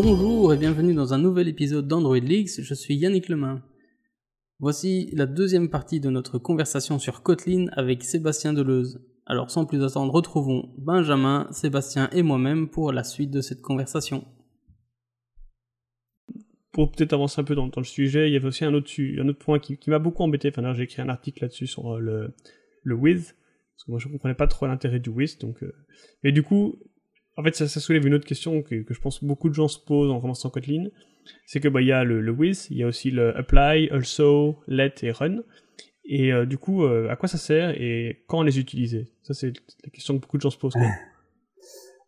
Bonjour et bienvenue dans un nouvel épisode d'Android Leaks, je suis Yannick Lemain. Voici la deuxième partie de notre conversation sur Kotlin avec Sébastien Deleuze. Alors sans plus attendre, retrouvons Benjamin, Sébastien et moi-même pour la suite de cette conversation. Pour peut-être avancer un peu dans, le sujet, il y avait aussi un autre, un autre point qui, m'a beaucoup embêté. Enfin, j'ai écrit un article là-dessus sur euh, le, le with, parce que moi je comprenais pas trop l'intérêt du with. Donc, euh... Et du coup, en fait, ça, soulève une autre question que, je pense beaucoup de gens se posent en commençant Kotlin. C'est que bah il y a le, le with, il y a aussi le apply, also, let et run. Et euh, du coup, euh, à quoi ça sert et quand les utiliser? Ça, c'est la question que beaucoup de gens se posent.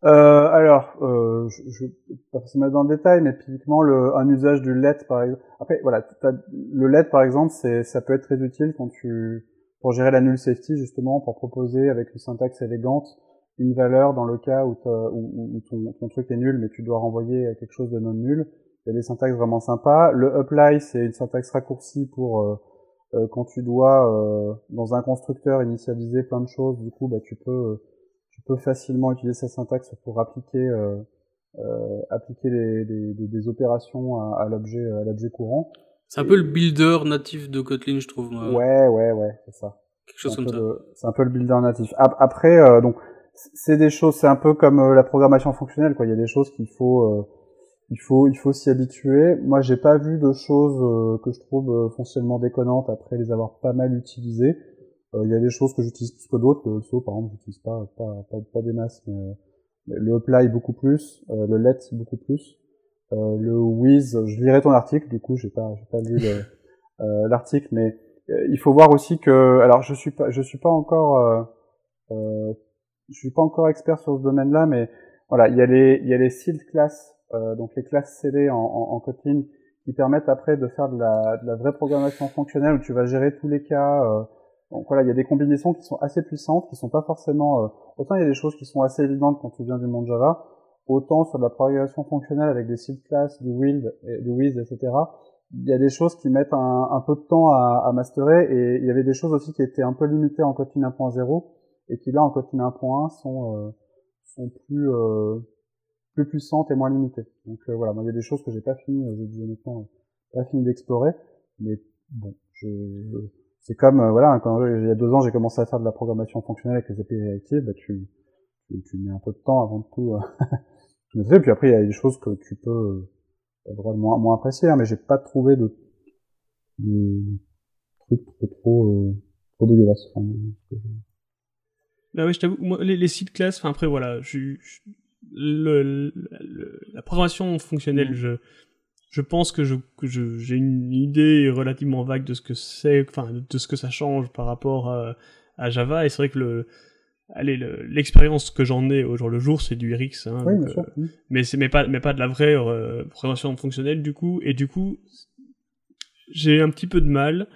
Euh, alors, euh, je ne vais pas forcément dans le détail, mais typiquement, un usage du let, par exemple. Après, voilà, le let, par exemple, ça peut être très utile quand tu, pour gérer la null safety, justement, pour proposer avec une syntaxe élégante une valeur dans le cas où, où, ton, ton, truc est nul, mais tu dois renvoyer quelque chose de non nul. Il y a des syntaxes vraiment sympas. Le apply, c'est une syntaxe raccourcie pour euh, euh quand tu dois euh, dans un constructeur initialiser plein de choses. Du coup, bah, tu peux tu peux facilement utiliser sa syntaxe pour appliquer euh, appliquer des, des, des, opérations à, à l'objet à l'objet courant. C'est un peu le builder natif de Kotlin, je trouve. Moi. Ouais, ouais, ouais, c'est ça. Quelque chose comme ça. C'est un peu le builder natif. Après, donc c'est des choses, c'est un peu comme euh, la programmation fonctionnelle, quoi. Il y a des choses qu'il faut, euh, il faut, il faut s'y habituer. Moi, j'ai pas vu de choses euh, que je trouve fonctionnellement déconnantes après les avoir pas mal utilisées. Il y a des choses que j'utilise plus que d'autres. Le so, par exemple, j'utilise pas, pas, pas, pas, des masses, mais le apply beaucoup plus, le let beaucoup plus. le with, je lirai ton article. Du coup, j'ai pas, j'ai pas lu l'article, mais il faut voir aussi que, alors, je suis pas, je suis pas encore euh, je suis pas encore expert sur ce domaine-là, mais voilà, il y a les, il y a les sealed classes, euh, donc les classes scellées en, en, en, Kotlin, qui permettent après de faire de la, de la vraie programmation fonctionnelle où tu vas gérer tous les cas. Euh, donc voilà, il y a des combinaisons qui sont assez puissantes, qui sont pas forcément. Euh, autant il y a des choses qui sont assez évidentes quand tu viens du monde Java, autant sur de la programmation fonctionnelle avec des sealed classes, du wild, du with, etc. Il y a des choses qui mettent un, un peu de temps à, à masterer et il y avait des choses aussi qui étaient un peu limitées en Kotlin 1.0 et qui là en Kotlin 1.1 sont euh, sont plus euh, plus puissantes et moins limitées. Donc euh, voilà, moi il y a des choses que j'ai pas fini, j'ai dit honnêtement pas fini d'explorer, mais bon, je, c'est comme voilà quand il y a deux ans j'ai commencé à faire de la programmation fonctionnelle avec les API réactives, bah tu, tu, mets un peu de temps avant de tout tout maîtriser. Puis après il y a des choses que tu peux le droit de moins moins apprécier, hein, mais j'ai pas trouvé de, de trucs trop trop, trop dégueulasses. Bah oui, je t'avoue, les, les sites classes, enfin après voilà, je, le, la programmation fonctionnelle, mm. je, je pense que je, que je, j'ai une idée relativement vague de ce que c'est, enfin de ce que ça change par rapport à, à Java, et c'est vrai que le, allez, l'expérience que j'en ai au jour le jour, c'est du RX, hein, oui, euh, mais c'est mais pas mais pas de la vraie euh, programmation fonctionnelle du coup, et du coup, j'ai un petit peu de mal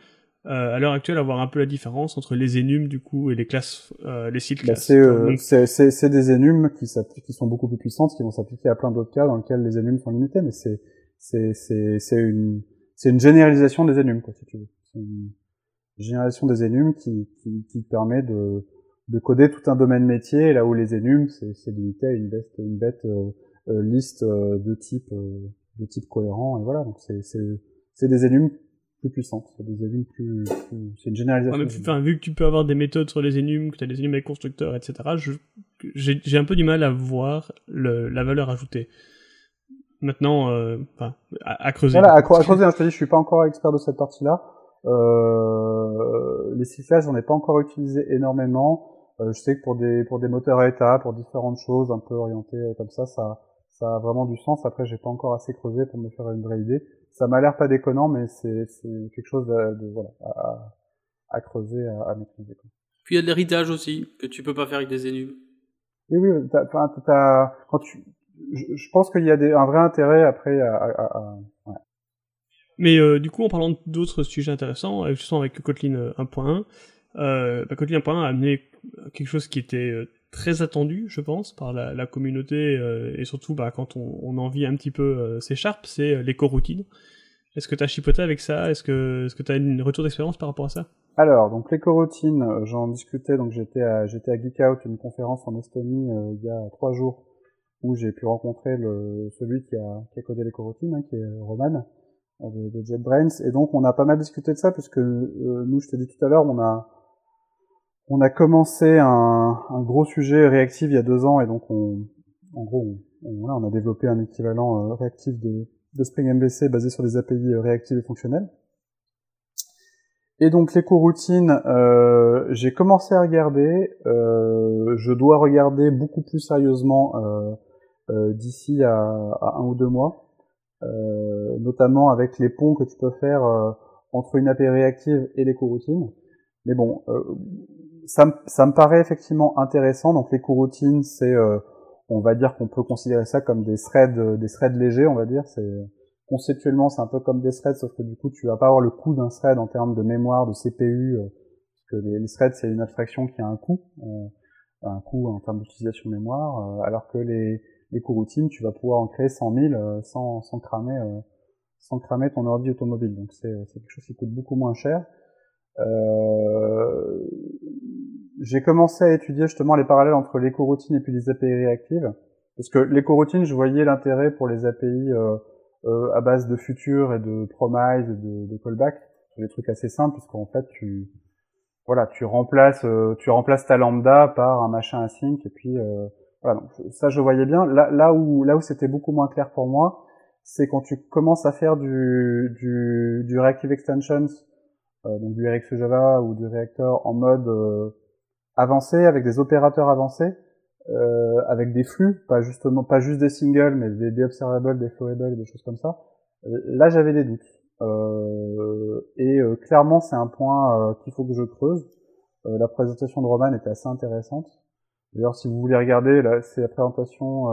euh, à l'heure actuelle avoir un peu la différence entre les enums du coup et les classes, euh, les sites bah, classes. Euh, c'est des enums qui, qui sont beaucoup plus puissantes, qui vont s'appliquer à plein d'autres cas dans lesquels les enums sont limités, mais c'est c'est une c'est une généralisation des enums quoi si tu veux. C'est une généralisation des enums qui, qui, qui permet de de coder tout un domaine métier là où les enums c'est limité à une bête une bête euh, euh liste de type de type cohérent et voilà donc c'est c'est des enums plus puissantes, des enums plus, c'est une généralisation. enfin, vu que tu peux avoir des méthodes sur les enums, que tu as des enums avec constructeurs, etc., j'ai un peu du mal à voir le, la valeur ajoutée. Maintenant, euh, enfin, à, creuser. Voilà, à, creuser, hein, je te dis, je suis pas encore expert de cette partie-là. Euh, les sifflages, j'en ai pas encore utilisé énormément. Euh, je sais que pour des pour des moteurs à état, pour différentes choses un peu orientées euh, comme ça, ça ça a vraiment du sens. Après, j'ai pas encore assez creusé pour me faire une vraie idée ça m'a l'air pas déconnant, mais c'est quelque chose de, de voilà, à, à, creuser, à, à maîtriser. Quoi. Puis il y a de l'héritage aussi, que tu peux pas faire avec des enums. Oui, oui, quand tu, je, je pense qu'il y a des, un vrai intérêt après à, à, ouais. Mais euh, du coup, en parlant d'autres sujets intéressants, justement avec Kotlin 1.1, euh, bah, Kotlin 1.1 a amené quelque chose qui était euh, très attendu, je pense, par la, la communauté euh, et surtout bah, quand on, on en vit un petit peu euh, C Sharp, c'est euh, les coroutines. Est-ce que tu as chipoté avec ça? Est-ce que tu as une retour d'expérience par rapport à ça? Alors, donc les coroutines, j'en discutais, donc j'étais à, à Geek Out, une conférence en Estonie il y a trois jours, où j'ai pu rencontrer le, celui qui a, qui a codé les coroutines, hein, qui est Roman euh, de, de, JetBrains. Et donc on a pas mal discuté de ça, puisque euh, nous, je t'ai dit tout à l'heure, on a on a commencé un, gros sujet réactif il y a deux ans, et donc on, en gros, on, on, a développé un équivalent euh, réactif de, de Spring MVC basé sur des API réactives et fonctionnelles. Et donc les coroutines, euh, j'ai commencé à regarder. Euh, je dois regarder beaucoup plus sérieusement euh, euh d'ici à, un ou deux mois, euh, notamment avec les ponts que tu peux faire euh, entre une API réactive et les coroutines. Mais bon, ça, me paraît effectivement intéressant. Donc les coroutines, c'est, on va dire qu'on peut considérer ça comme des threads, des threads légers, on va dire. C'est conceptuellement c'est un peu comme des threads, sauf que du coup tu vas pas avoir le coût d'un thread en termes de mémoire, de CPU, euh, parce que les, threads c'est une abstraction qui a un coût, euh, un coût en termes d'utilisation de mémoire, euh, alors que les, les coroutines tu vas pouvoir en créer 100 000 sans, sans cramer sans cramer ton ordi automobile. Donc c'est quelque chose qui coûte beaucoup moins cher. Euh, j'ai commencé à étudier justement les parallèles entre les coroutines et puis les API réactives, parce que les coroutines, je voyais l'intérêt pour les API euh, euh, à base de futur et de promise et de, de callback, des trucs assez simples puisqu'en fait tu voilà tu remplaces tu remplaces ta lambda par un machin async et puis voilà donc ça je voyais bien. Là là où là où c'était beaucoup moins clair pour moi c'est quand tu commences à faire du du, du reactive extensions donc du RX Java ou du Reactor en mode avancé avec des opérateurs avancés euh, avec des flux, pas justement pas juste des singles, mais des, des observables, des flowables, des choses comme ça. Euh, là, j'avais des doutes. Euh, et euh, clairement, c'est un point euh, qu'il faut que je creuse. la présentation de Roman était assez intéressante. D'ailleurs, si vous voulez regarder, là, c'est la présentation.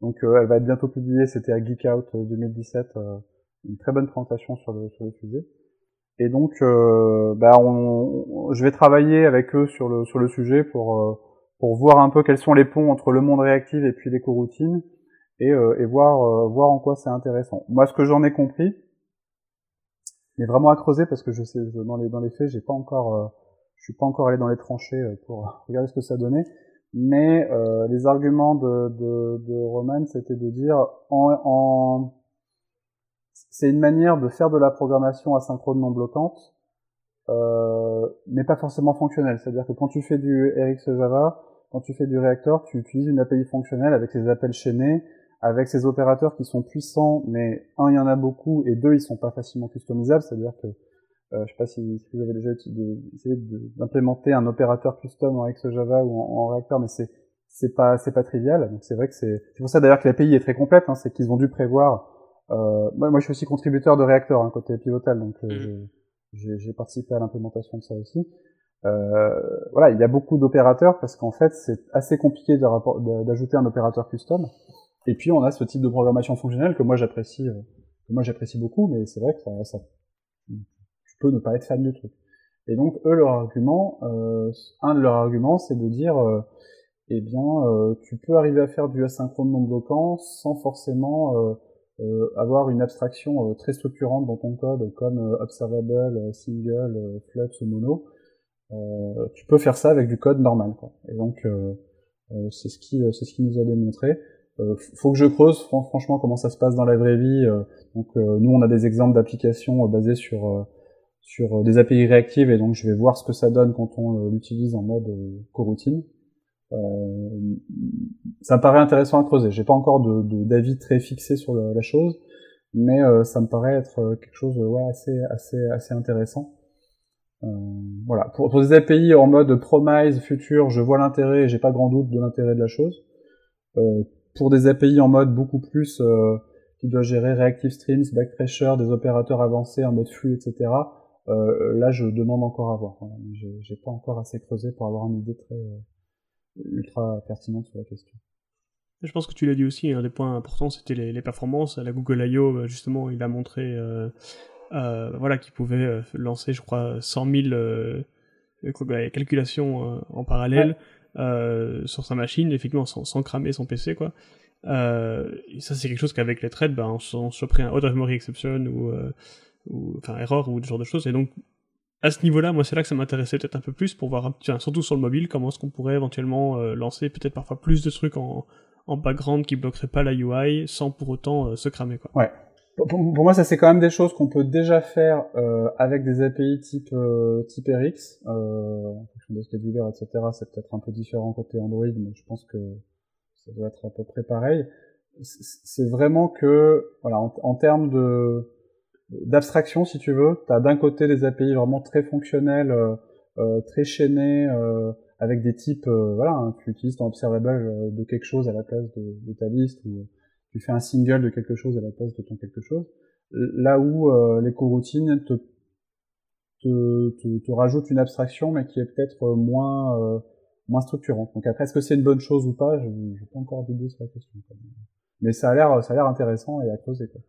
donc, elle va être bientôt publiée. C'était à Geek Out 2017. une très bonne présentation sur le sur le sujet. Et donc, bah, on, je vais travailler avec eux sur le sur le sujet pour pour voir un peu quels sont les ponts entre le monde réactif et puis les coroutines et, euh, et voir euh, voir en quoi c'est intéressant. Moi, ce que j'en ai compris, mais vraiment à creuser parce que je sais dans les dans les faits, j'ai pas encore euh, je suis pas encore allé dans les tranchées pour regarder ce que ça donnait. Mais les arguments de, de, de Roman, c'était de dire en, en c'est une manière de faire de la programmation asynchrone non bloquante, euh, mais pas forcément fonctionnelle. C'est-à-dire que quand tu fais du RX Java, quand tu fais du réacteur, tu utilises une API fonctionnelle avec ses appels chaînés, avec ces opérateurs qui sont puissants, mais un, il y en a beaucoup, et deux, ils sont pas facilement customisables, c'est-à-dire que, euh, je sais pas si, vous avez déjà essayé d'implémenter un opérateur custom en Java ou en, réacteur, mais c'est c'est pas c'est pas trivial. Donc c'est vrai que c'est c'est pour ça d'ailleurs que l'API est très complète, hein, c'est qu'ils ont dû prévoir. Euh, moi, moi, je suis aussi contributeur de réacteur hein, côté pivotal, donc euh, mmh. j'ai participé à l'implémentation de ça aussi. Euh, voilà, il y a beaucoup d'opérateurs parce qu'en fait, c'est assez compliqué d'ajouter un opérateur custom. Et puis, on a ce type de programmation fonctionnelle que moi j'apprécie, euh, que moi j'apprécie beaucoup, mais c'est vrai que ça, ça, tu peux ne pas être fan du truc. Et donc, eux, leur argument, euh, un de leurs arguments, c'est de dire, euh, eh bien, euh, tu peux arriver à faire du asynchrone non bloquant sans forcément euh, avoir une abstraction très structurante dans ton code, comme observable, single, flux ou mono. Euh, tu peux faire ça avec du code normal. Quoi. Et donc euh, euh, c'est ce qui c'est ce qui nous a démontré. Euh, faut que je creuse franchement comment ça se passe dans la vraie vie. donc nous on a des exemples d'applications basées sur sur des API réactives et donc je vais voir ce que ça donne quand on l'utilise en mode coroutine. Euh, ça me paraît intéressant à creuser. J'ai pas encore de d'avis très fixé sur la chose, mais ça me paraît être quelque chose ouais, assez assez assez intéressant. Euh, voilà. Pour, pour, des API en mode promise, futur, je vois l'intérêt, j'ai pas grand doute de l'intérêt de la chose. Euh, pour des API en mode beaucoup plus euh, qui doit gérer reactive streams, back pressure, des opérateurs avancés en mode flux, etc. Euh, là, je demande encore à voir. J'ai pas encore assez creusé pour avoir une idée très euh, ultra pertinente sur la question. Je pense que tu l'as dit aussi, un des points importants, c'était les, les, performances. La Google I.O., justement, il a montré euh, euh, voilà, qui pouvait euh, lancer, je crois, 100 000 euh, calculations en parallèle sur sa machine, effectivement, sans, cramer son PC, quoi. et ça, c'est quelque chose qu'avec les trades, ben, on, se pris un out of memory exception ou, ou enfin erreur ou ce genre de choses. Et donc, à ce niveau-là, moi, c'est là que ça m'intéressait peut-être un peu plus pour voir, tiens, surtout sur le mobile, comment est-ce qu'on pourrait éventuellement lancer peut-être parfois plus de trucs en, en background qui bloquerait pas la UI sans pour autant se cramer quoi. Ouais. Pour, moi, ça c'est quand même des choses qu'on peut déjà faire avec des API type type RX, en fonction des schedulers, etc. C'est peut-être un peu différent côté Android, mais je pense que ça doit être à peu près pareil. C'est vraiment que, voilà, en, en termes de d'abstraction, si tu veux, tu as d'un côté des API vraiment très fonctionnels, euh, euh, très chaînés, euh, avec des types, voilà, hein, tu utilises ton observable de quelque chose à la place de, de, ta liste, ou tu fais un single de quelque chose à la place de ton quelque chose. Là où les coroutines te, te, te, te rajoutent une abstraction, mais qui est peut-être moins moins structurante. Donc après, est-ce que c'est une bonne chose ou pas? Je n'ai pas encore d'idée sur la question. Mais ça a l'air, ça a l'air intéressant et à creuser. Quoi.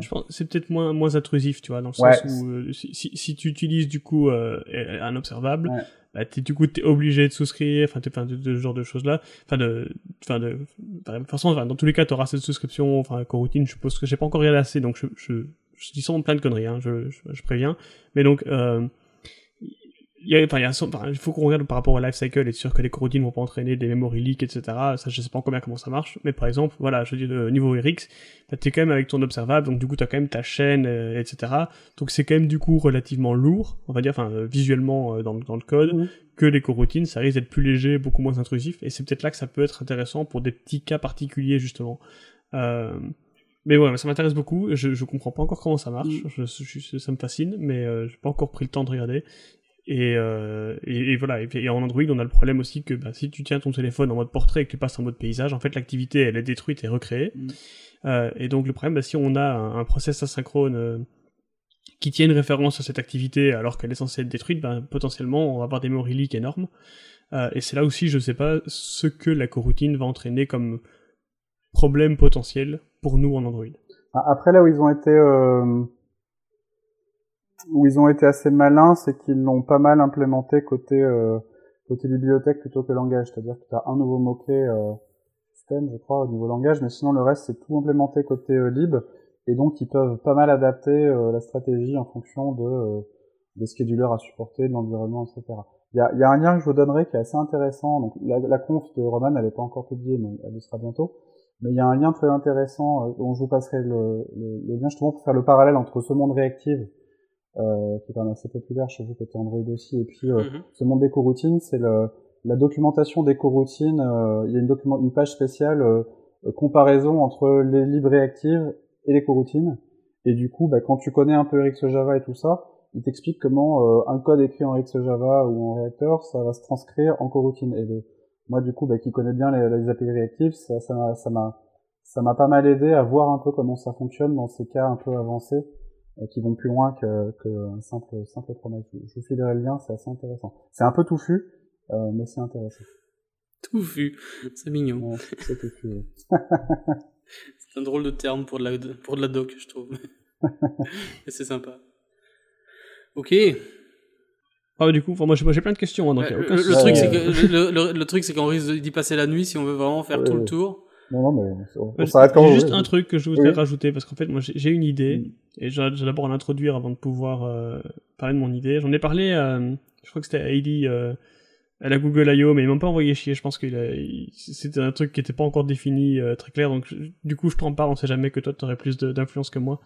Je pense c'est peut-être moins moins intrusif, tu vois, dans le sens où euh, si, si, tu utilises du coup euh, un observable, bah, es, du coup t'es obligé de souscrire, enfin enfin de, de, ce genre de choses là, enfin de, enfin de, enfin, dans tous les cas t'auras cette souscription, enfin coroutine, je suppose que j'ai pas encore regardé assez, donc je je, je dis ça plein de conneries, hein, je, je, je préviens, mais donc euh, il, y a, enfin, il, y a, il faut qu'on regarde par rapport au life cycle, être sûr que les coroutines vont pas entraîner des memory leaks, etc. Ça, je sais pas encore bien comment ça marche, mais par exemple, voilà, je dis au niveau RX, bah, t'es quand même avec ton observable, donc du coup t'as quand même ta chaîne, euh, etc. Donc c'est quand même du coup relativement lourd, on va dire, enfin euh, visuellement euh, dans, dans, le code, mmh. que les coroutines, ça risque d'être plus léger, beaucoup moins intrusif, et c'est peut-être là que ça peut être intéressant pour des petits cas particuliers justement. Euh, mais ouais, ça m'intéresse beaucoup. Je, je comprends pas encore comment ça marche. Mmh. Je, je, ça me fascine, mais euh, j'ai pas encore pris le temps de regarder. Et, euh, et, et, voilà. Et, en Android, on a le problème aussi que bah, si tu tiens ton téléphone en mode portrait et que tu passes en mode paysage, en fait, l'activité elle est détruite et recréée. Mm. Euh, et donc le problème, bah, si on a un, un process asynchrone euh, qui tient une référence à cette activité alors qu'elle est censée être détruite, bah, potentiellement on va avoir des memory leaks énormes. Euh, et c'est là aussi, je sais pas ce que la coroutine va entraîner comme problème potentiel pour nous en Android. Après là où ils ont été euh, où ils ont été assez malins, c'est qu'ils l'ont pas mal implémenté côté euh, côté bibliothèque plutôt que langage. C'est-à-dire que tu as un nouveau mot-clé euh, je crois, au niveau langage, mais sinon le reste c'est tout implémenté côté euh, lib, et donc ils peuvent pas mal adapter euh, la stratégie en fonction de euh, des schedulers à supporter, de l'environnement, etc. Il y a, y a, un lien que je vous donnerai qui est assez intéressant. Donc la, la conf de Roman, elle n'est pas encore publiée, mais elle le sera bientôt. Mais il y a un lien très intéressant dont je vous passerai le, le lien justement pour faire le parallèle entre ce monde réactif euh, qui est quand même assez populaire chez vous côté Android aussi. Et puis, euh, mhm. ce monde des coroutines, c'est la documentation des coroutines. Euh, il y a une, document, une page spéciale euh, comparaison entre les libres réactives et les coroutines. Et du coup, bah, quand tu connais un peu Java et tout ça, il t'explique comment un code écrit en Java ou en Reactor, ça va se transcrire en coroutine. Et le, moi, du coup, bah, qui connais bien les, les API réactives, ça, m'a, ça m'a, ça m'a pas mal aidé à voir un peu comment ça fonctionne dans ces cas un peu avancés euh, qui vont plus loin que, que un simple, simple promesse. Je vous filerai le lien, c'est assez intéressant. C'est un peu touffu, euh, mais c'est intéressant. Touffu, c'est mignon. c'est touffu. c'est un drôle de terme pour de la, pour de la doc, je trouve. et c'est sympa. Ok. Ah, du coup, moi j'ai plein de questions. Hein, donc, le, le, truc, c'est que, le, le, truc, c'est qu'on risque d'y passer la nuit si on veut vraiment faire tout le tour. Non, non, mais on, s'arrête quand Juste un truc que je voudrais rajouter, parce qu'en fait, moi, j'ai une idée, mm. et j'ai d'abord à l'introduire avant de pouvoir euh, parler de mon idée. J'en ai parlé, euh, je crois que c'était à Heidi, euh, à la Google I.O., mais ils m'ont pas envoyé chier. Je pense que c'était un truc qui était pas encore défini euh, très clair, donc du coup, je t'en parle, on sait jamais que toi, tu aurais plus d'influence que moi.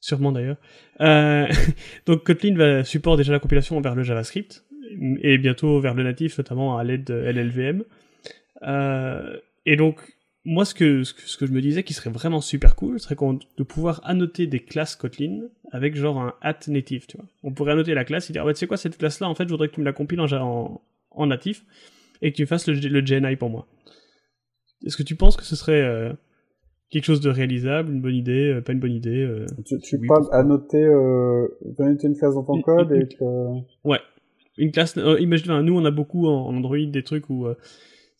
Sûrement d'ailleurs. Donc Kotlin va supporter déjà la compilation vers le JavaScript, et bientôt vers le natif, notamment à l'aide de LLVM. Euh, et donc, moi, ce que, ce que, je me disais qui serait vraiment super cool, serait de pouvoir annoter des classes Kotlin avec genre un at native, tu vois. On pourrait annoter la classe et dire, ah bah, tu sais quoi, cette classe-là, en fait, je voudrais que tu me la compiles en, en, natif et que tu fasses le, le GNI pour moi. Est-ce que tu penses que ce serait euh, quelque chose de réalisable, une bonne idée, euh, pas une bonne idée euh, Tu, tu parles annoter, annoter une classe dans ton code et que... Ouais. Une classe, imagine, nous, on a beaucoup en Android des trucs où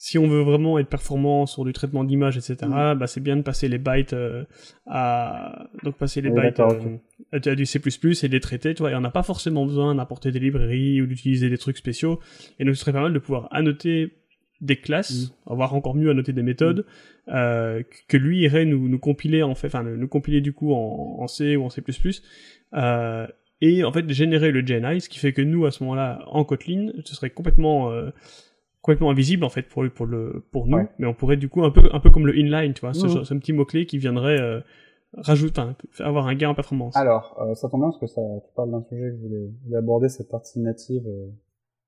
si on veut vraiment être performant sur du traitement d'image, etc., mm. bah, c'est bien de passer les bytes euh, à donc passer les bytes euh, à, du C++ et les traiter, tu vois. Et on n'a pas forcément besoin d'apporter des librairies ou d'utiliser des trucs spéciaux. Et donc ce serait pas mal de pouvoir annoter des classes, mm. avoir encore mieux annoter des méthodes mm. euh, que lui irait nous, nous compiler en fait, enfin nous compiler du coup en, en C ou en C++. Euh, et en fait générer le GNI, ce qui fait que nous à ce moment-là en Kotlin, ce serait complètement complètement invisible en fait pour pour le pour nous, mais on pourrait du coup un peu un peu comme le inline, tu vois, ce, ce, petit mot clé qui viendrait euh, rajouter, avoir un gain en performance. Alors, euh, ça tombe bien parce que ça, tu parles d'un sujet que je voulais, aborder, cette partie native euh,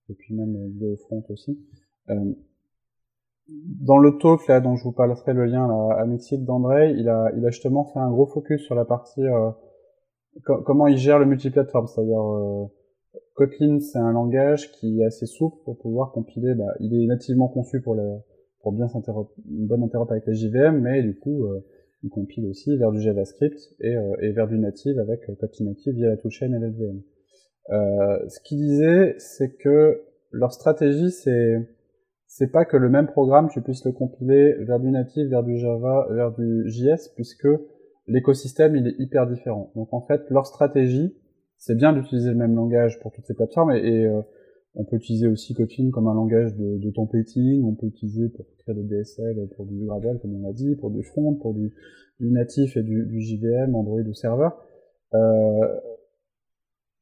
et puis même de front aussi. dans le talk là dont je vous parlerai le lien là, à Mixit d'André, il a il a justement fait un gros focus sur la partie comment il gère le multiplateforme, c'est-à-dire Kotlin, c'est un langage qui est assez souple pour pouvoir compiler. Bah, il est nativement conçu pour, les, pour bien une bonne interop avec les JVM, mais du coup, euh, il compile aussi vers du JavaScript et, euh, et vers du native avec euh, Kotlin Native via la toolchain et l'LVM. Euh, ce qu'il disait, c'est que leur stratégie, c'est c'est pas que le même programme, tu puisses le compiler vers du native, vers du Java, vers du JS, puisque l'écosystème, il est hyper différent. Donc en fait, leur stratégie, c'est bien d'utiliser le même langage pour toutes ces plateformes et, euh, on peut utiliser aussi Kotlin comme un langage de, de templating, on peut utiliser pour créer des DSL, pour du Gradle comme on l'a dit, pour du front, pour du, du natif et du, du, JVM, Android ou serveur. Euh,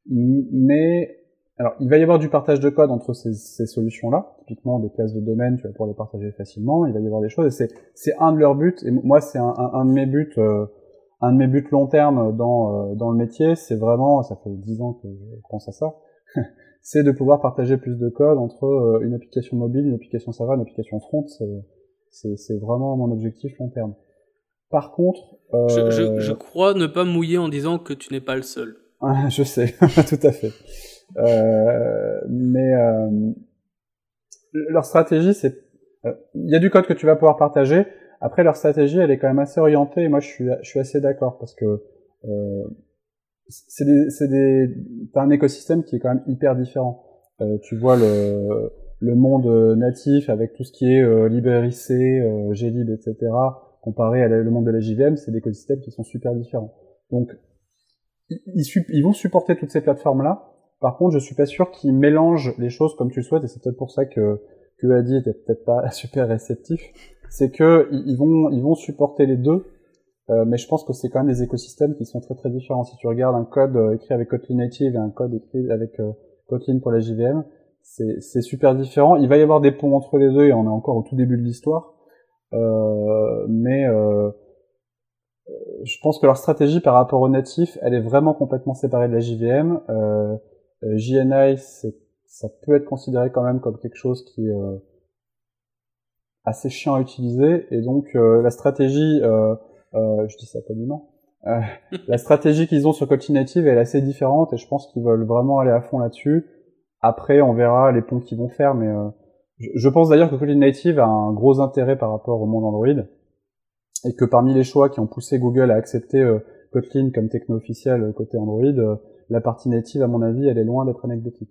mais alors, il va y avoir du partage de code entre ces, ces solutions-là. Typiquement, des classes de domaine, tu vas pouvoir les partager facilement. Il va y avoir des choses. Et c'est un de leurs buts. Et moi, c'est un, un, un, de mes buts. Euh, un de mes buts long terme dans, euh, dans le métier, c'est vraiment, ça fait dix ans que je pense à ça, c'est de pouvoir partager plus de code entre euh, une application mobile, une application serveur, une application front. C'est vraiment mon objectif long terme. Par contre, euh... je, je, je, crois ne pas mouiller en disant que tu n'es pas le seul. je sais, tout à fait. Euh, mais euh, leur stratégie, c'est il y a du code que tu vas pouvoir partager, après, leur stratégie, elle est quand même assez orientée, et moi, je suis, je suis assez d'accord, parce que euh, c'est un écosystème qui est quand même hyper différent. Euh, tu vois le, le monde natif avec tout ce qui est euh, librairie C, euh, glib, etc., comparé à le monde de la JVM, c'est des écosystèmes qui sont super différents. Donc, ils, ils vont supporter toutes ces plateformes-là. Par contre, je suis pas sûr qu'ils mélangent les choses comme tu le souhaites, et c'est peut-être pour ça que, que Adi était peut-être pas super réceptif c'est que ils vont ils vont supporter les deux, euh, mais je pense que c'est quand même des écosystèmes qui sont très très différents. Si tu regardes un code euh, écrit avec Kotlin Native et un code écrit avec euh, Kotlin pour la JVM, c'est super différent. Il va y avoir des ponts entre les deux et on est encore au tout début de l'histoire, mais je pense que leur stratégie par rapport au natif, elle est vraiment complètement séparée de la JVM. JNI, ça peut être considéré quand même comme quelque chose qui assez chiant à utiliser et donc euh, la stratégie, euh, euh, je dis ça poliment, euh, la stratégie qu'ils ont sur Kotlin Native elle est assez différente et je pense qu'ils veulent vraiment aller à fond là-dessus. Après on verra les ponts qu'ils vont faire mais je, pense d'ailleurs que Kotlin Native a un gros intérêt par rapport au monde Android et que parmi les choix qui ont poussé Google à accepter Kotlin comme techno officiel côté Android, la partie native à mon avis elle est loin d'être anecdotique.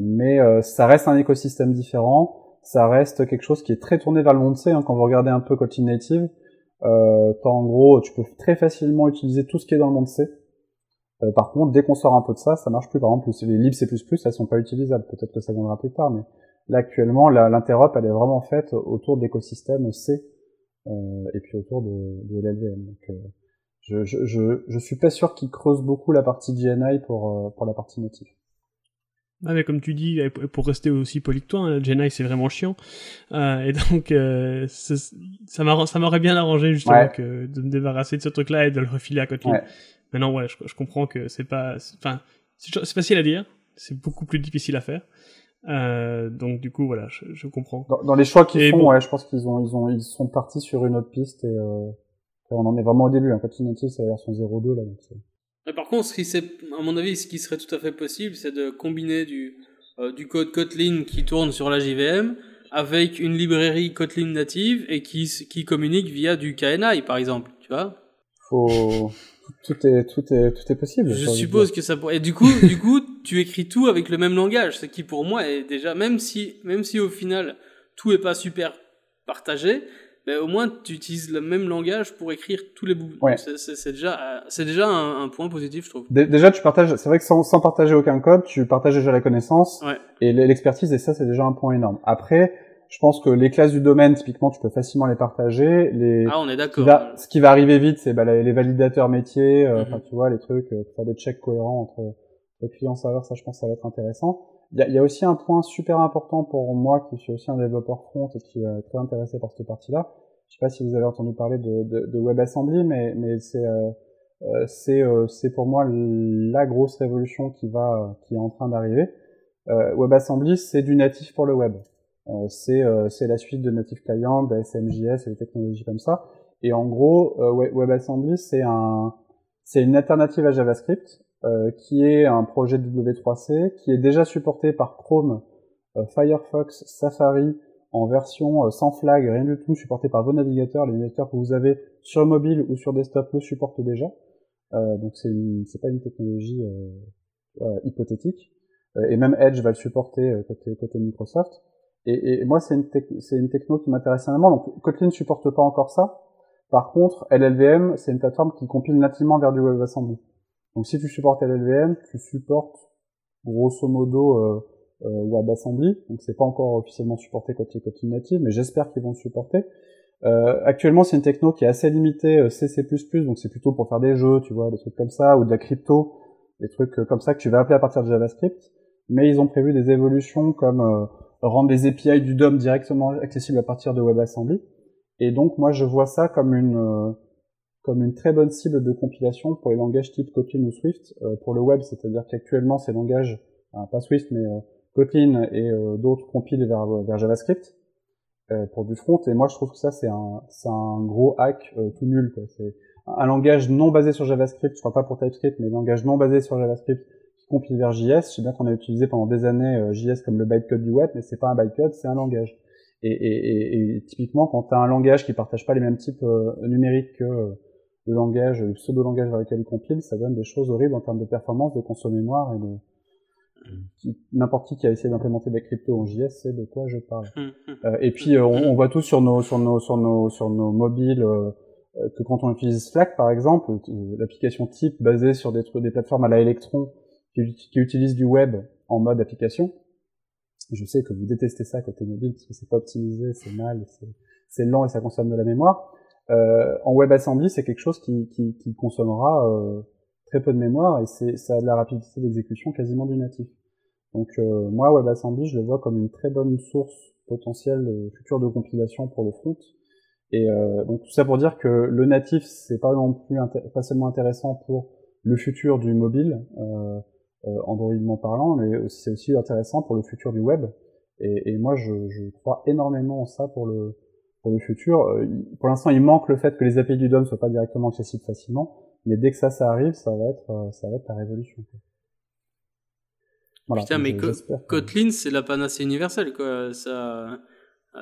mais ça reste un écosystème différent ça reste quelque chose qui est très tourné vers le monde C. Hein, quand vous regardez un peu Kotlin Native, euh, en gros, tu peux très facilement utiliser tout ce qui est dans le monde C. Euh, par contre, dès qu'on sort un peu de ça, ça marche plus. Par exemple, les libs C++, elles sont pas utilisables. Peut-être que ça viendra plus tard, mais là actuellement, l'interop, elle est vraiment faite autour de l'écosystème C euh, et puis autour de, de l'LVM. Donc, euh, je, je, je, je, suis pas sûr qu'ils creusent beaucoup la partie GNI pour, euh, pour la partie native. Ah mais comme tu dis, pour rester aussi poli que toi, hein, Jenai c'est vraiment chiant. Euh, et donc euh, ça m'aurait bien arrangé justement que de me débarrasser de ce truc-là et de le refiler à Kotlin. Ouais. Maintenant ouais, je, je, comprends que c'est pas, enfin c'est facile à dire, c'est beaucoup plus difficile à faire. Euh, donc du coup voilà, je, je comprends. Dans, dans, les choix qu'ils font, ouais, je pense qu'ils ont ils ont ils sont partis sur une autre piste et euh, on en est vraiment au début. Hein. Kotlin Native c'est la version 0.2 là donc c'est par contre, ce qui à mon avis, ce qui serait tout à fait possible, c'est de combiner du, euh, du code Kotlin qui tourne sur la JVM avec une librairie Kotlin native et qui, qui communique via du KNI, par exemple, tu vois Faut... Tout est, tout est, tout est possible. Je suppose que ça pourrait. Et du coup, du coup, tu écris tout avec le même langage, ce qui pour moi est déjà, même si, même si au final tout est pas super partagé, mais au moins tu utilises le même langage pour écrire tous les bouts. Ouais. C'est déjà, c'est déjà un, un, point positif, je trouve. déjà, tu partages. C'est vrai que sans, sans, partager aucun code, tu partages déjà la connaissance ouais. et l'expertise, et ça, c'est déjà un point énorme. Après, je pense que les classes du domaine, typiquement, tu peux facilement les partager. Les... Ah, on est d'accord. Ce, qui va arriver vite, c'est bah, les validateurs métiers, euh, enfin, tu vois, les trucs, euh, faire des checks cohérents entre le client serveur, ça, je pense, ça va être intéressant. Il y y a, aussi un point super important pour moi, qui suis aussi un développeur front et qui est très intéressé par cette partie-là. Je sais pas si vous avez entendu parler de, de, de WebAssembly, mais, mais c'est euh, euh c'est euh, c'est pour moi la grosse révolution qui va qui est en train d'arriver. Euh, WebAssembly, c'est du natif pour le web. Euh, c'est c'est la suite de Native Client, de SMJS et des technologies comme ça. Et en gros, WebAssembly, c'est un c'est une alternative à JavaScript euh, qui est un projet W3C qui est déjà supporté par Chrome, euh, Firefox, Safari en version euh, sans flag, rien du tout, supporté par vos navigateurs. Les navigateurs que vous avez sur mobile ou sur desktop le supportent déjà. donc c'est c'est pas une technologie hypothétique. et même Edge va le supporter côté côté Microsoft. Et, et moi c'est une une techno qui m'intéresse énormément. Donc Kotlin ne supporte pas encore ça. Par contre, LLVM, c'est une plateforme qui compile nativement vers du WebAssembly. Donc si tu supportes LLVM, tu supportes grosso modo euh, euh, WebAssembly. Donc c'est pas encore officiellement supporté côté Kotlin native, mais j'espère qu'ils vont le supporter. Euh, actuellement, c'est une techno qui est assez limitée euh, C++, donc c'est plutôt pour faire des jeux, tu vois, des trucs comme ça, ou de la crypto, des trucs euh, comme ça que tu vas appeler à partir de JavaScript. Mais ils ont prévu des évolutions comme rendre les API du DOM directement accessibles à partir de WebAssembly. Et donc moi je vois ça comme une euh, comme une très bonne cible de compilation pour les langages type Kotlin ou Swift euh, pour le web, c'est-à-dire qu'actuellement ces langages, pas Swift mais euh, Kotlin et d'autres compilent vers, vers JavaScript pour du front. Et moi je trouve que ça c'est un un gros hack tout nul. C'est un langage non basé sur JavaScript, je parle pas pour TypeScript, mais un langage non basé sur JavaScript qui compile vers JS. Je sais bien qu'on a utilisé pendant des années JS comme le bytecode du web, mais c'est pas un bytecode, c'est un langage. Et, et, et, typiquement, quand tu as un langage qui partage pas les mêmes types euh, numériques que euh, le langage, le pseudo-langage vers lequel il compile, ça donne des choses horribles en termes de performance, de conso-mémoire et de n'importe qui qui a essayé d'implémenter des cryptos en JS sait de quoi je parle. Hum, hum. euh, et puis on, on, voit tous sur nos sur nos sur nos sur nos mobiles que quand on utilise Slack par exemple, l'application type basée sur des des plateformes à la Electron qui, qui utilisent du web en mode application, je sais que vous détestez ça côté mobile parce que c'est pas optimisé, c'est mal, c'est lent et ça consomme de la mémoire. Euh, en WebAssembly, c'est quelque chose qui, qui, qui consommera euh, très peu de mémoire et c'est ça a de la rapidité d'exécution quasiment du natif. Donc euh, moi, WebAssembly, je le vois comme une très bonne source potentielle euh, future de compilation pour le front. Et euh, donc tout ça pour dire que le natif, c'est pas non plus pas seulement intéressant pour le futur du mobile. Euh, euh, Androidement parlant, mais c'est aussi intéressant pour le futur du web. Et, et moi, je, je, crois énormément en ça pour le pour le futur. Euh, pour l'instant, il manque le fait que les API du DOM soient pas directement accessibles facilement, mais dès que ça, ça arrive, ça va être euh, ça va être la révolution. Voilà, Putain, mais Kotlin, c'est la panacée universelle, quoi. Ça,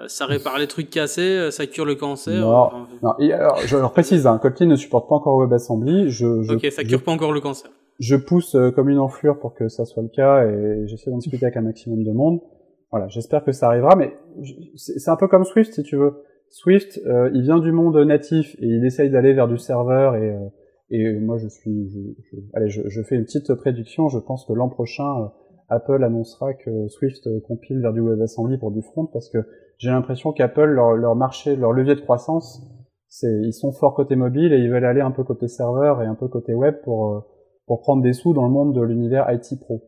ça répare les trucs cassés, ça cure le cancer. Non, non. Et alors, je leur précise, hein, Kotlin ne supporte pas encore WebAssembly. Je, je, ok, ça cure pas encore le cancer je pousse euh, comme une enflure pour que ça soit le cas et j'essaie d'en discuter avec un maximum de monde. Voilà, j'espère que ça arrivera, mais c'est un peu comme Swift si tu veux. Swift, euh, il vient du monde natif et il essaye d'aller vers du serveur et, euh, et moi je suis, je, allez, je, je, fais une petite prédiction. Je pense que l'an prochain, Apple annoncera que Swift compile vers du WebAssembly pour du front parce que j'ai l'impression qu'Apple leur, leur marché, leur levier de croissance, c'est ils sont forts côté mobile et ils veulent aller un peu côté serveur et un peu côté web pour pour prendre des sous dans le monde de l'univers IT pro.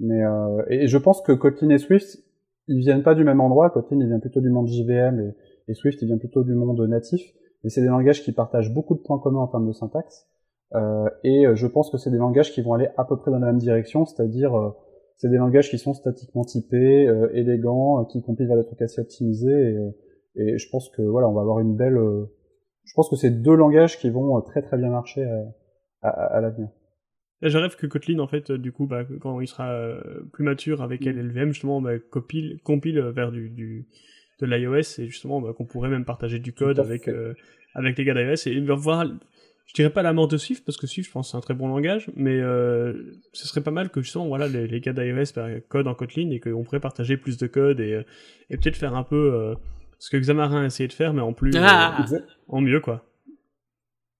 Mais euh, et je pense que Kotlin et Swift, ils viennent pas du même endroit. Kotlin, il vient plutôt du monde JVM et, et Swift, il vient plutôt du monde natif. Et c'est des langages qui partagent beaucoup de points communs en termes de syntaxe. Euh, et je pense que c'est des langages qui vont aller à peu près dans la même direction, c'est-à-dire euh, c'est des langages qui sont statiquement typés, euh, élégants, euh, qui compilent vers des trucs assez optimisés. Et, et, je pense que voilà, on va avoir une belle. je pense que c'est deux langages qui vont très très bien marcher à, à, à l'avenir. Je rêve que Kotlin, en fait, du coup, bah, quand il sera euh, plus mature avec mm. LLVM, justement, bah, compile, compile vers du, du de l'iOS et justement bah, qu'on pourrait même partager du code avec euh, avec les gars d'iOS et voir je dirais pas la mort de Swift parce que Swift je pense c'est un très bon langage mais euh, ce serait pas mal que justement voilà les, les gars d'iOS bah, codent en Kotlin et qu'on pourrait partager plus de code et, et peut-être faire un peu ce que Xamarin a essayé de faire mais en plus ah. en mieux quoi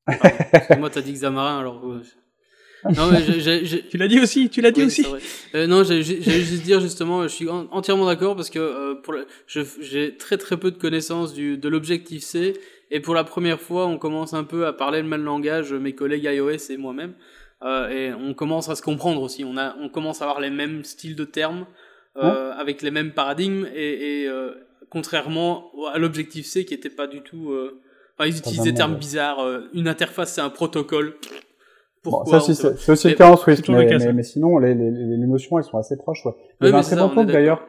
ah, moi t'as dit Xamarin alors non, mais tu l'as dit aussi, tu l'as dit aussi. Euh, non, j'allais juste dire justement, je suis entièrement d'accord parce que euh, pour j'ai très très peu de connaissances du, de l'objectif C et pour la première fois, on commence un peu à parler le même langage, mes collègues iOS et moi-même. euh, et on commence à se comprendre aussi. On, a, on commence à avoir les mêmes styles de termes, euh, avec les mêmes paradigmes, et, et euh, contrairement à l'objectif C qui était pas du tout. Euh, enfin, ils utilisent des termes bizarres. une interface, c'est un protocole. Pourquoi Bon, ça, c'est aussi le cas en Swift, mais, cas, mais, mais sinon, les, les, les notions, elles sont assez proches. Ouais. Il y avait un très ça, bon talk d'ailleurs.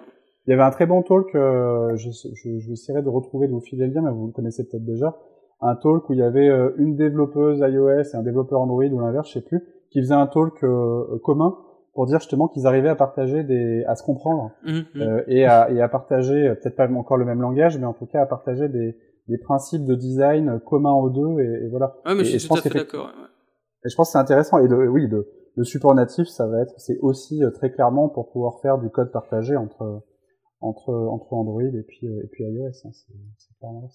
Il y avait un très bon talk, euh, je, je, je vais essayer de retrouver, de vous filer le lien, mais vous le connaissez peut-être déjà. Un talk où il y avait euh, une développeuse iOS et un développeur Android ou l'inverse, je sais plus, qui faisait un talk euh, commun pour dire justement qu'ils arrivaient à partager des, à se comprendre euh, et, à, et à partager, euh, peut-être pas encore le même langage, mais en tout cas à partager des, des principes de design communs aux deux et, et voilà. ouais, mais et- je suis je tout à fait d'accord. ouais. Et je pense que c'est intéressant. Et le, oui, le, le support natif, ça va être, c'est aussi euh, très clairement pour pouvoir faire du code partagé entre entre entre Android et puis euh, et puis iOS. hein. C'est clairement.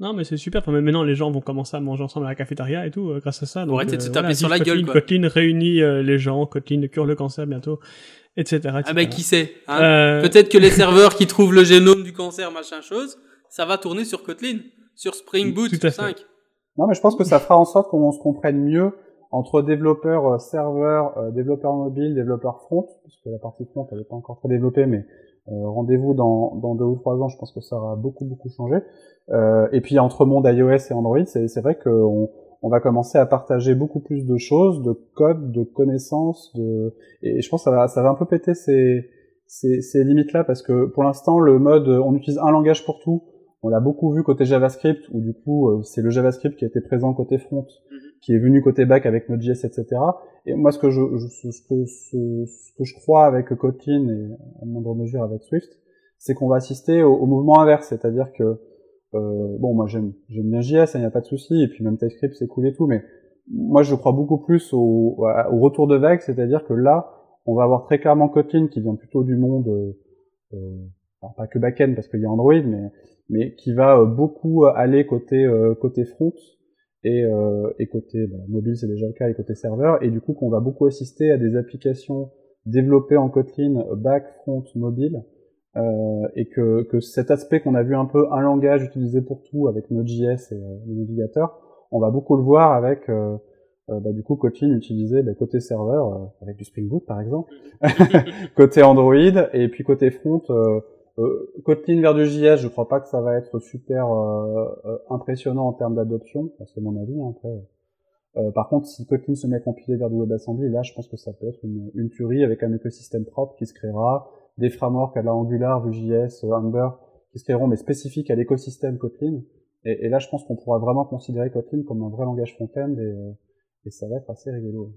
Non, mais c'est super. Enfin, maintenant, les gens vont commencer à manger ensemble à la cafétéria et tout, euh, grâce à ça. Donc, arrêter de se euh, taper voilà, sur la gueule, Kotlin, quoi. Kotlin réunit euh, les gens, Kotlin cure le cancer bientôt, etc. etc. Ah ben qui sait hein Euh, Peut-être que les serveurs qui trouvent le génome du cancer, machin chose, ça va tourner sur Kotlin, sur Spring Boot Tout à fait. 5. Non, mais je pense que ça fera en sorte qu'on se comprenne mieux entre développeurs euh, serveurs, euh, développeurs mobiles, développeurs front, puisque la partie front elle n'est pas encore très développée, mais euh, rendez-vous dans, dans deux ou trois ans, je pense que ça aura beaucoup beaucoup changé. Euh, et puis entre monde iOS et Android, c'est vrai qu'on on va commencer à partager beaucoup plus de choses, de code, de connaissances, de et je pense que ça va ça va un peu péter ces ces, ces limites là parce que pour l'instant le mode on utilise un langage pour tout. On l'a beaucoup vu côté JavaScript où du coup euh, c'est le JavaScript qui a été présent côté front, Mhm. qui est venu côté back avec Node.js etc. Et moi ce que je, je ce, que ce, ce que je crois avec Kotlin et à moindre mesure avec Swift, c'est qu'on va assister au, au mouvement inverse, c'est-à-dire que euh, bon, moi j'aime j'aime bien JS, il n'y a pas de souci, et puis même TypeScript c'est cool et tout, mais moi je crois beaucoup plus au, au retour de vague, c'est-à-dire que là, on va avoir très clairement Kotlin qui vient plutôt du monde, euh, euh, alors pas que backend parce qu'il y a Android, mais mais qui va euh, beaucoup aller côté euh, côté front et, euh, et côté bah, mobile c'est déjà le cas et côté serveur, et du coup qu'on va beaucoup assister à des applications développées en Kotlin back, front, mobile, euh, et que, que cet aspect qu'on a vu un peu un langage utilisé pour tout avec Node.js et euh, le navigateur, on va beaucoup le voir avec euh, euh, bah, du coup Kotlin utilisé bah, côté serveur euh, avec du Spring Boot par exemple, côté Android et puis côté front euh, Kotlin vers du JS, je crois pas que ça va être super euh, euh, impressionnant en termes d'adoption, c'est mon avis hein, après. Euh, par contre, si Kotlin se met à compiler vers du WebAssembly, là, je pense que ça peut être une, une tuerie avec un écosystème propre qui se créera, des frameworks à la Angular, Vue.js, Ember, qui se créeront, mais spécifiques à l'écosystème Kotlin. Et, et là, je pense qu'on pourra vraiment considérer Kotlin comme un vrai langage front-end et, et ça va être assez rigolo.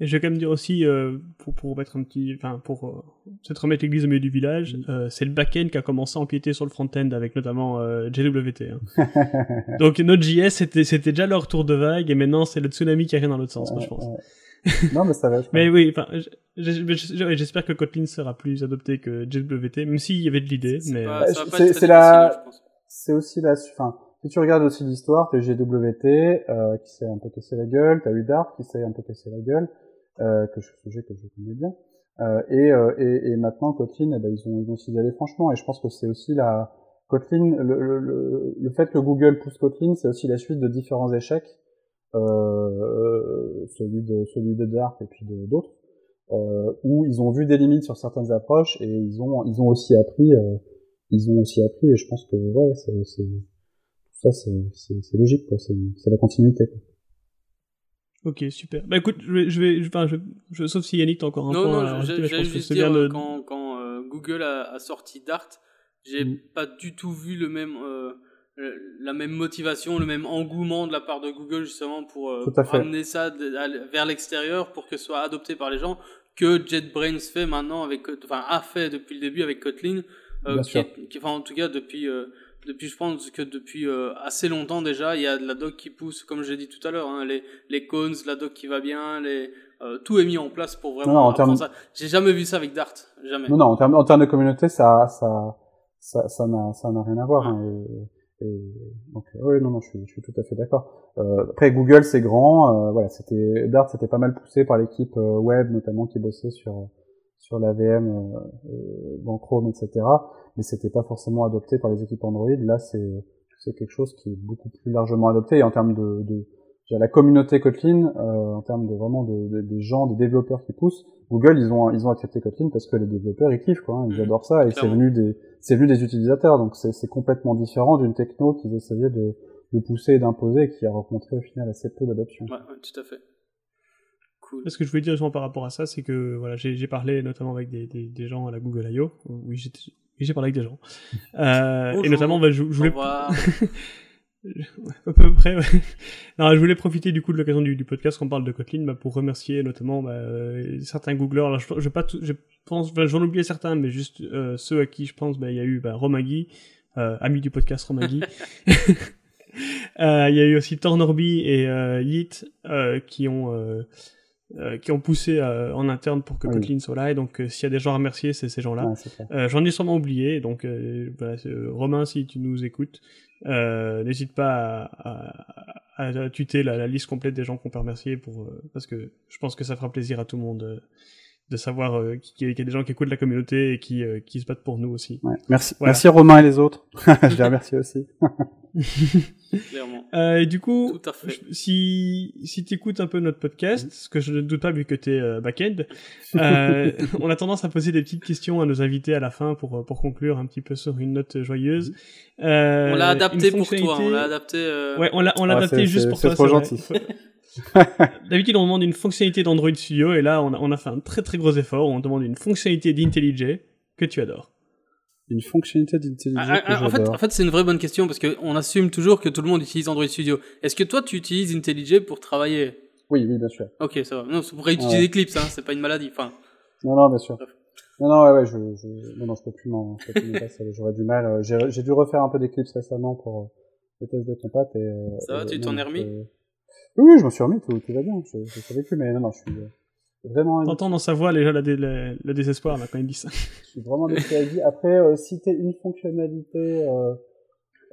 Et je vais quand même dire aussi, euh, pour, pour mettre un petit, enfin, pour euh, peut-être remettre l'église au milieu du village, Mm. euh, c'est le back-end qui a commencé à empiéter sur le front-end avec notamment euh, JWT. hein. Donc Node.js, c'était, c'était déjà leur tour de vague et maintenant c'est le tsunami qui arrive dans l'autre sens, moi, je pense. Non, mais ça va être. Mais oui, enfin, je- je- je- j'espère que Kotlin sera plus adopté que JWT, même s'il y avait de l'idée, C'est mais euh, c'est- la- c'est aussi la, enfin, si tu regardes aussi l'histoire, t'as GWT, euh, qui s'est un peu cassé la gueule, t'as eu Dart qui s'est un peu cassé la gueule, euh, que je, sujet que je connais bien, euh, et, euh, et, et maintenant Kotlin, eh ben, ils ont, ils ont ciselé franchement, et je pense que c'est aussi la, Kotlin, le, le, le, fait que Google pousse Kotlin, c'est aussi la suite de différents échecs, euh, celui de, celui de Dart et puis d'autres, euh, où ils ont vu des limites sur certaines approches, et ils ont, ils ont aussi appris, euh, ils ont aussi appris, et je pense que, ouais, c'est, ça, c'est, logique, c'est la continuité, quoi. Ok, super. Bah écoute, je vais, je vais, enfin, je, je, sauf si Yannick t'as encore un Non, point non, je- je j'allais juste dire, euh, de- quand, quand euh, Google a, a sorti Dart, j'ai Mm. pas du tout vu le même, euh, la même motivation, le même engouement de la part de Google justement pour, euh, pour amener ça de- à- vers l'extérieur pour que ce soit adopté par les gens, que JetBrains fait maintenant avec, enfin a fait depuis le début avec Kotlin, euh, qui qui- enfin en tout cas depuis, euh, depuis je pense que depuis euh, assez longtemps déjà, il y a de la doc qui pousse, comme j'ai dit tout à l'heure, hein, les, les cones, la doc qui va bien, les, euh, tout est mis en place pour vraiment Non, non, en termes- ça. J'ai jamais vu ça avec Dart, jamais. Non, non, en termes, en termes de communauté, ça, ça, ça, ça n'a, ça n'a rien à voir. hein, et, et donc, oui, non, non, je suis, je suis tout à fait d'accord. Euh, après, Google, c'est grand. Euh, voilà, c'était Dart, c'était pas mal poussé par l'équipe euh, web, notamment qui bossait sur sur la VM euh, euh, dans Chrome, etc. Mais c'était pas forcément adopté par les équipes Android. Là, c'est c'est quelque chose qui est beaucoup plus largement adopté. Et en termes de, de la communauté Kotlin euh, en termes de vraiment de, des gens, des développeurs qui poussent. Google, ils ont ils ont accepté Kotlin parce que les développeurs ils kiffent quoi, hein, ils Mhm, adorent ça et c'est venu des c'est venu des utilisateurs. Donc c'est c'est complètement différent d'une techno qu'ils essayaient de de pousser et d'imposer et qui a rencontré au final assez peu d'adoption. Ouais, ouais, tout à fait. Cool. Ce que je voulais dire justement par rapport à ça, c'est que voilà, j'ai j'ai parlé notamment avec des, des, des gens à la Google I.O. Oui, j'ai parlé avec des gens. Euh, et notamment, bah, je, je voulais à peu près. Ouais. Non, je voulais profiter du coup de l'occasion du, du podcast qu'on parle de Kotlin bah, pour remercier notamment bah, euh, certains Googlers. Alors, je, je, pas tout- je pense, enfin, j'en oubliais certains, mais juste euh, ceux à qui je pense, bah, il y a eu bah, Romagui, euh, ami du podcast Romagui. Euh, Il y a eu aussi Tornorby et euh, euh, qui ont euh, qui ont poussé euh, en interne pour que Oui. Kotlin soit là. Et donc, euh, s'il y a des gens à remercier, c'est ces gens-là. Ouais. Euh, J'en ai sûrement oublié, donc euh, voilà, Romain, si tu nous écoutes, euh, n'hésite pas à, à, à- à la, la liste complète des gens qu'on peut remercier pour euh, parce que je pense que ça fera plaisir à tout le monde de savoir euh, qu'il y, a- qu'il y a des gens qui écoutent la communauté et qui, euh, qui se battent pour nous aussi. Ouais. Merci Voilà. merci Romain et les autres. je les remercie aussi. Clairement. Euh, et du coup, Tout à fait. je- si si tu écoutes un peu notre podcast, ce que je ne doute pas vu que tu es back-end, euh, on a tendance à poser des petites questions à nos invités à la fin pour pour conclure un petit peu sur une note joyeuse. Euh, on l'a adapté pour toi. On l'a adapté. euh, Ouais, on l'a on l'a Ah, adapté c'est- juste c'est- pour c'est toi. trop vrai. gentil. D'habitude, on demande une fonctionnalité d'Android Studio et là, on a, on a fait un très très gros effort. On demande une fonctionnalité d'IntelliJ que tu adores. Une fonctionnalité d'intelligence Ah, que ah, en fait, j'adore. en fait c'est une vraie bonne question parce qu'on assume toujours que tout le monde utilise Android Studio. Est-ce que toi, tu utilises IntelliJ pour travailler? Oui, oui, bien sûr. Ok, ça va. Non, c'est pour réutiliser Ouais. Eclipse, hein, c'est pas une maladie. Enfin, Non, non, bien sûr. Bref. Non, non, ouais, ouais, je, je, non, non, je peux plus m'en, passer, j'aurais du mal. euh, J'ai, j'ai dû refaire un peu d'éclipse récemment pour euh, le test de compat et. euh, Ça va, tu t'en es remis? Oui, je m'en suis remis, tout, tout va bien. Je, je survécu, mais non, non, je suis euh, vraiment, T'entends dans sa voix déjà la dé- la- le désespoir là, quand il dit ça. je suis vraiment déçu. Après, euh, citer une fonctionnalité, euh,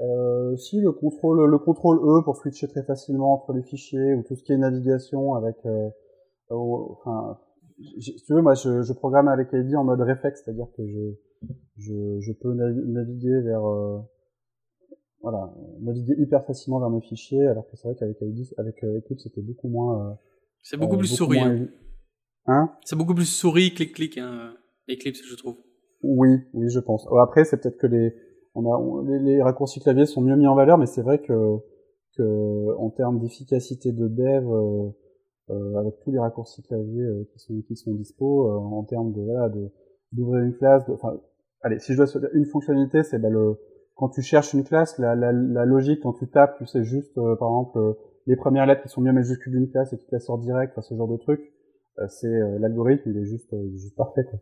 euh, si le contrôle, le contrôle E pour switcher très facilement entre les fichiers ou tout ce qui est navigation avec, euh, enfin, si tu veux, moi, je, je programme avec ID en mode réflexe, c'est-à-dire que je, je, je peux navi- naviguer vers, euh, voilà, naviguer hyper facilement vers mes fichiers, alors que c'est vrai qu'avec avec euh, Eclipse, c'était beaucoup moins. euh, c'est beaucoup euh, plus souris. moins hein. Hein? C'est beaucoup plus souris, clic-clic, hein, euh, Eclipse, je trouve. Oui, oui, je pense. Euh, Après, c'est peut-être que les, on a, on- les, les raccourcis clavier sont mieux mis en valeur, mais c'est vrai que, que en termes d'efficacité de dev, euh, euh, avec tous les raccourcis clavier euh, qui sont qui sont dispo, euh, en termes de voilà, de d'ouvrir une classe, enfin, allez, si je dois une fonctionnalité, c'est bah, le quand tu cherches une classe, la, la, la logique quand tu tapes, tu sais juste, euh, par exemple, euh, les premières lettres qui sont bien majuscules d'une classe et qui te la sort direct, enfin, ce genre de truc, euh, c'est euh, l'algorithme, il est juste, euh, il est juste parfait, quoi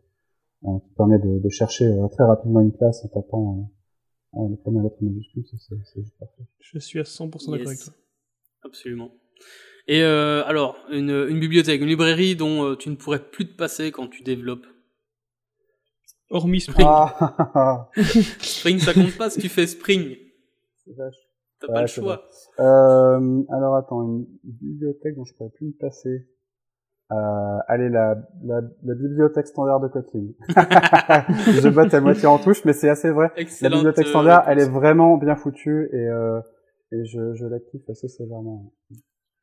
euh, qui permet de, de chercher euh, très rapidement une classe en tapant euh, euh, les premières lettres majuscules, c'est c'est juste parfait. Je suis à 100% d'accord Yes. avec toi. Absolument. Et euh, alors, une, une bibliothèque, une librairie dont euh, tu ne pourrais plus te passer quand tu développes. Hormis Spring. Ah, Spring, ça compte pas si tu fais Spring. c'est vache. T'as Ouais, pas le choix. Euh, alors attends, une bibliothèque dont je pourrais plus me passer. Euh, allez, la, la, la bibliothèque standard de Kotlin. je botte à moitié en touche, mais c'est assez vrai. La Excellente. bibliothèque euh, standard, elle est vraiment bien foutue et, euh, et je, je la kiffe assez sévèrement.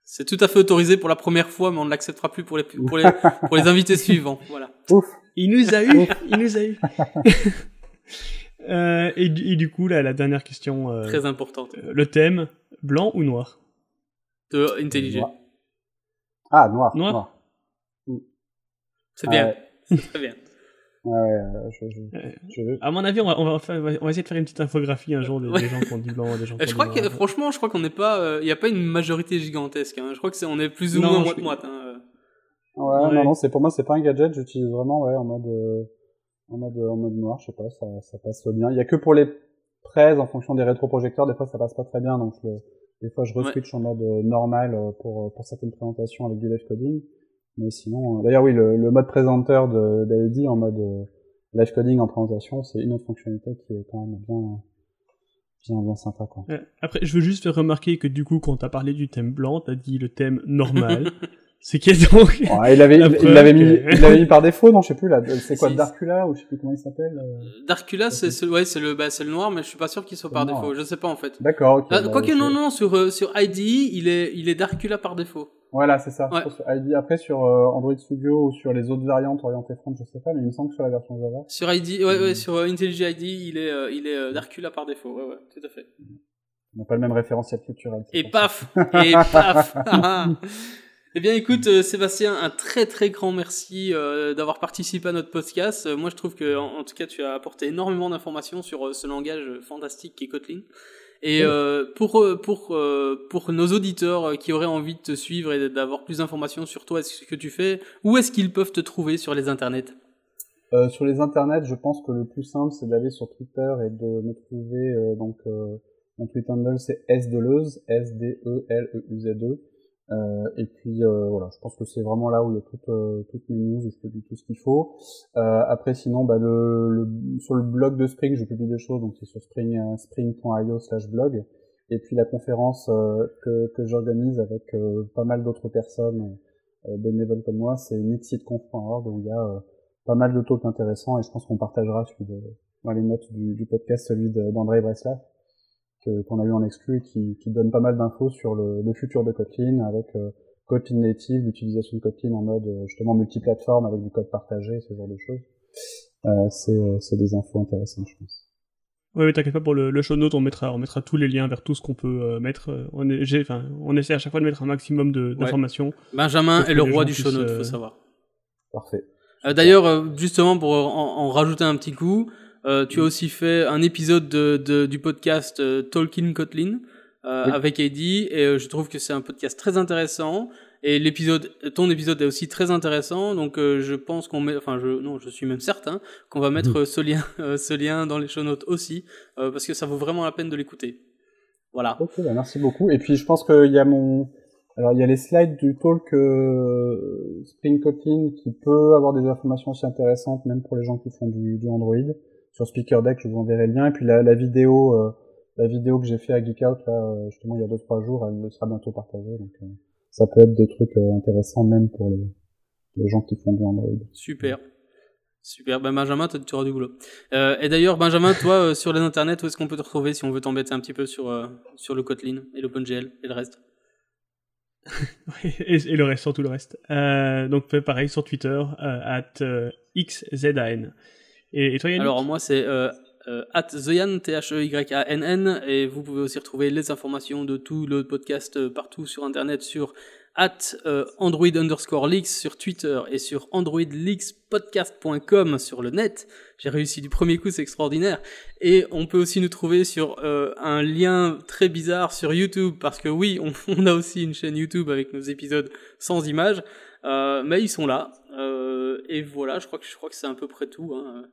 C'est tout à fait autorisé pour la première fois, mais on ne l'acceptera plus pour les, pour les, pour les invités suivants. Voilà. Ouf Il nous a eu, il nous a eu. Euh, et, du- et du coup, là, la dernière question, euh, Très importante. euh, le thème, blanc ou noir? De IntelliJ. Noir. Ah, noir. Noir? noir. C'est bien. Ouais. C'est très bien. Ouais, je, je, je- À mon avis, on va, on va, faire- on va essayer de faire une petite infographie un jour des, Ouais. des gens qui ont dit blanc, des gens qui ont Je dit crois que, noir. franchement, je crois qu'on n'est pas, il n'y a pas une majorité gigantesque. Hein. Je crois que c'est, on est plus ou Non, moins je- moite-moite. Hein. Ouais, Ouais. non, non, c'est pour moi, c'est pas un gadget. J'utilise vraiment, ouais, en mode, euh, en mode, en mode noir. Je sais pas, ça, ça passe bien. Il y a que pour les prêts en fonction des rétroprojecteurs. Des fois, ça passe pas très bien, donc je le- des fois, je reswitch en mode euh, normal euh, pour euh, pour certaines présentations avec du live coding. Mais sinon, euh, d'ailleurs, oui, le, le mode présenteur de d'AID en mode euh, live coding en présentation, c'est une autre fonctionnalité qui est quand même bien, bien, bien sympa, quoi. Après, je veux juste faire remarquer que du coup, quand t'as parlé du thème blanc, t'as dit le thème normal. C'est qui est donc Ouais, il avait, l'avait mis, que- il l'avait mis par défaut, non, je sais plus là. C'est quoi, Darkula ou je sais plus comment il s'appelle. euh. Darkula, c'est ce- ouais, c'est le, bah, c'est le noir, mais je suis pas sûr qu'il soit par noir. défaut. Je sais pas en fait. D'accord, ok. Ah, bah, Quoique non, non, sur euh, sur IDE, il est il est Darkula par défaut. Voilà, c'est ça. Ouais. ID, après sur euh, Android Studio ou sur les autres variantes orientées front, je sais pas, mais il me semble que sur la version Java. Sur ID, ouais, ouais, Mm. sur euh, IntelliJ ID, il est euh, il est euh, Darkula par défaut. Ouais, ouais, tout à fait. On n'a pas le même référentiel culturel. Et paf Et paf Eh bien, écoute, euh, Sébastien, un très très grand merci euh, d'avoir participé à notre podcast. Euh, moi, je trouve que, en, en tout cas, tu as apporté énormément d'informations sur ce langage fantastique qui est Kotlin. Et euh, pour pour euh, pour nos auditeurs qui auraient envie de te suivre et d'avoir plus d'informations sur toi et ce que tu fais, où est-ce qu'ils peuvent te trouver sur les internets? Euh, sur les internets, je pense que le plus simple, c'est d'aller sur Twitter et de me trouver, euh, donc, euh, mon tweet handle, c'est sdeleuze, E S-D-E-L-E-U-Z-E. Euh, et puis, euh, voilà, je pense que c'est vraiment là où il y a toutes, euh, mes news, où je publie tout ce qu'il faut. Euh, après, sinon, bah, le, le- sur le blog de Spring, je publie des choses, donc c'est sur spring, euh, spring.io slash blog. Et puis la conférence euh, que, que j'organise avec pas mal d'autres personnes bénévoles comme moi, c'est nitsitconf.org où il y a pas mal de talks intéressants et je pense qu'on partagera celui de, dans les notes du, du podcast celui d'André Breslav que- qu'on a eu en exclu et qui, qui donne pas mal d'infos sur le, le futur de Kotlin avec euh, Kotlin native, l'utilisation de Kotlin en mode euh, justement multiplateforme avec du code partagé, ce genre de choses. Euh, c'est euh, c'est des infos intéressantes, je pense. Ouais, mais t'inquiète pas pour le, le show note, on mettra, on mettra tous les liens vers tout ce qu'on peut euh, mettre. On, est, j'ai- enfin, on essaie à chaque fois de mettre un maximum de- d'informations. Benjamin est le roi du show note, euh, faut savoir. Parfait. Euh, D'ailleurs, euh, justement, pour en, en rajouter un petit coup, euh, tu as aussi fait un épisode de, de- du podcast euh, Talking Kotlin euh, Oui. avec Eddie, et euh, je trouve que c'est un podcast très intéressant. Et l'épisode, ton épisode est aussi très intéressant, donc euh, je pense qu'on met, enfin, je, non, je suis même certain qu'on va mettre euh, ce lien, euh, ce lien dans les show notes aussi, euh, parce que ça vaut vraiment la peine de l'écouter. Voilà. Ok, bah merci beaucoup. Et puis je pense qu'il y a mon, alors il y a les slides du talk euh, Spring Kotlin qui peut avoir des informations aussi intéressantes, même pour les gens qui font du, du Android. Sur Speaker Deck, je vous enverrai le lien. Et puis la, la vidéo, euh, la vidéo que j'ai fait à Geek Out là, euh, justement il y a deux trois jours, elle sera bientôt partagée. Donc euh, ça peut être des trucs euh, intéressants même pour les, les gens qui font du Android. Super. Super. Ben Benjamin, tu auras du boulot. Euh, et d'ailleurs, Benjamin, toi, euh, sur les internets, où est-ce qu'on peut te retrouver si on veut t'embêter un petit peu sur, euh, sur le Kotlin et l'OpenGL et le reste? Et, et le reste, surtout le reste. Euh, donc pareil sur Twitter, euh, at euh, XZAN. Et, toi Alors moi c'est euh, euh, at TheYan, T-H-E-Y-A-N-N, et vous pouvez aussi retrouver les informations de tout le podcast euh, partout sur internet sur at Android underscore leaks sur Twitter et sur androidleakspodcast.com sur le net. J'ai réussi du premier coup, c'est extraordinaire. Et on peut aussi nous trouver sur euh, un lien très bizarre sur YouTube, parce que oui, on, on a aussi une chaîne YouTube avec nos épisodes sans images, euh, mais ils sont là. Euh, et voilà, je crois que je crois que c'est à peu près tout. Hein.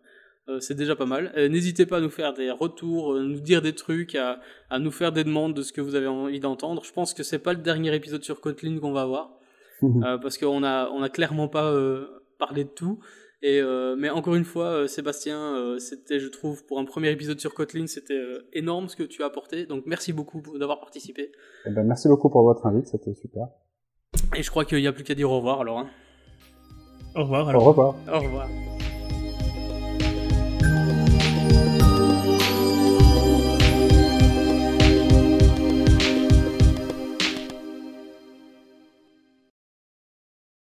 Euh, c'est déjà pas mal. Euh, N'hésitez pas à nous faire des retours, euh, nous dire des trucs, à, à nous faire des demandes de ce que vous avez envie d'entendre. Je pense que c'est pas le dernier épisode sur Kotlin qu'on va avoir, euh, parce qu'on a on a clairement pas euh, parlé de tout. Et euh, mais encore une fois, euh, Sébastien, euh, c'était, je trouve, pour un premier épisode sur Kotlin, c'était euh, énorme ce que tu as apporté. Donc merci beaucoup d'avoir participé. Eh ben, merci beaucoup pour votre invite, c'était super. Et je crois qu'il n'y a plus qu'à dire au revoir alors. hein. Au revoir. Au Alors. revoir. Au revoir.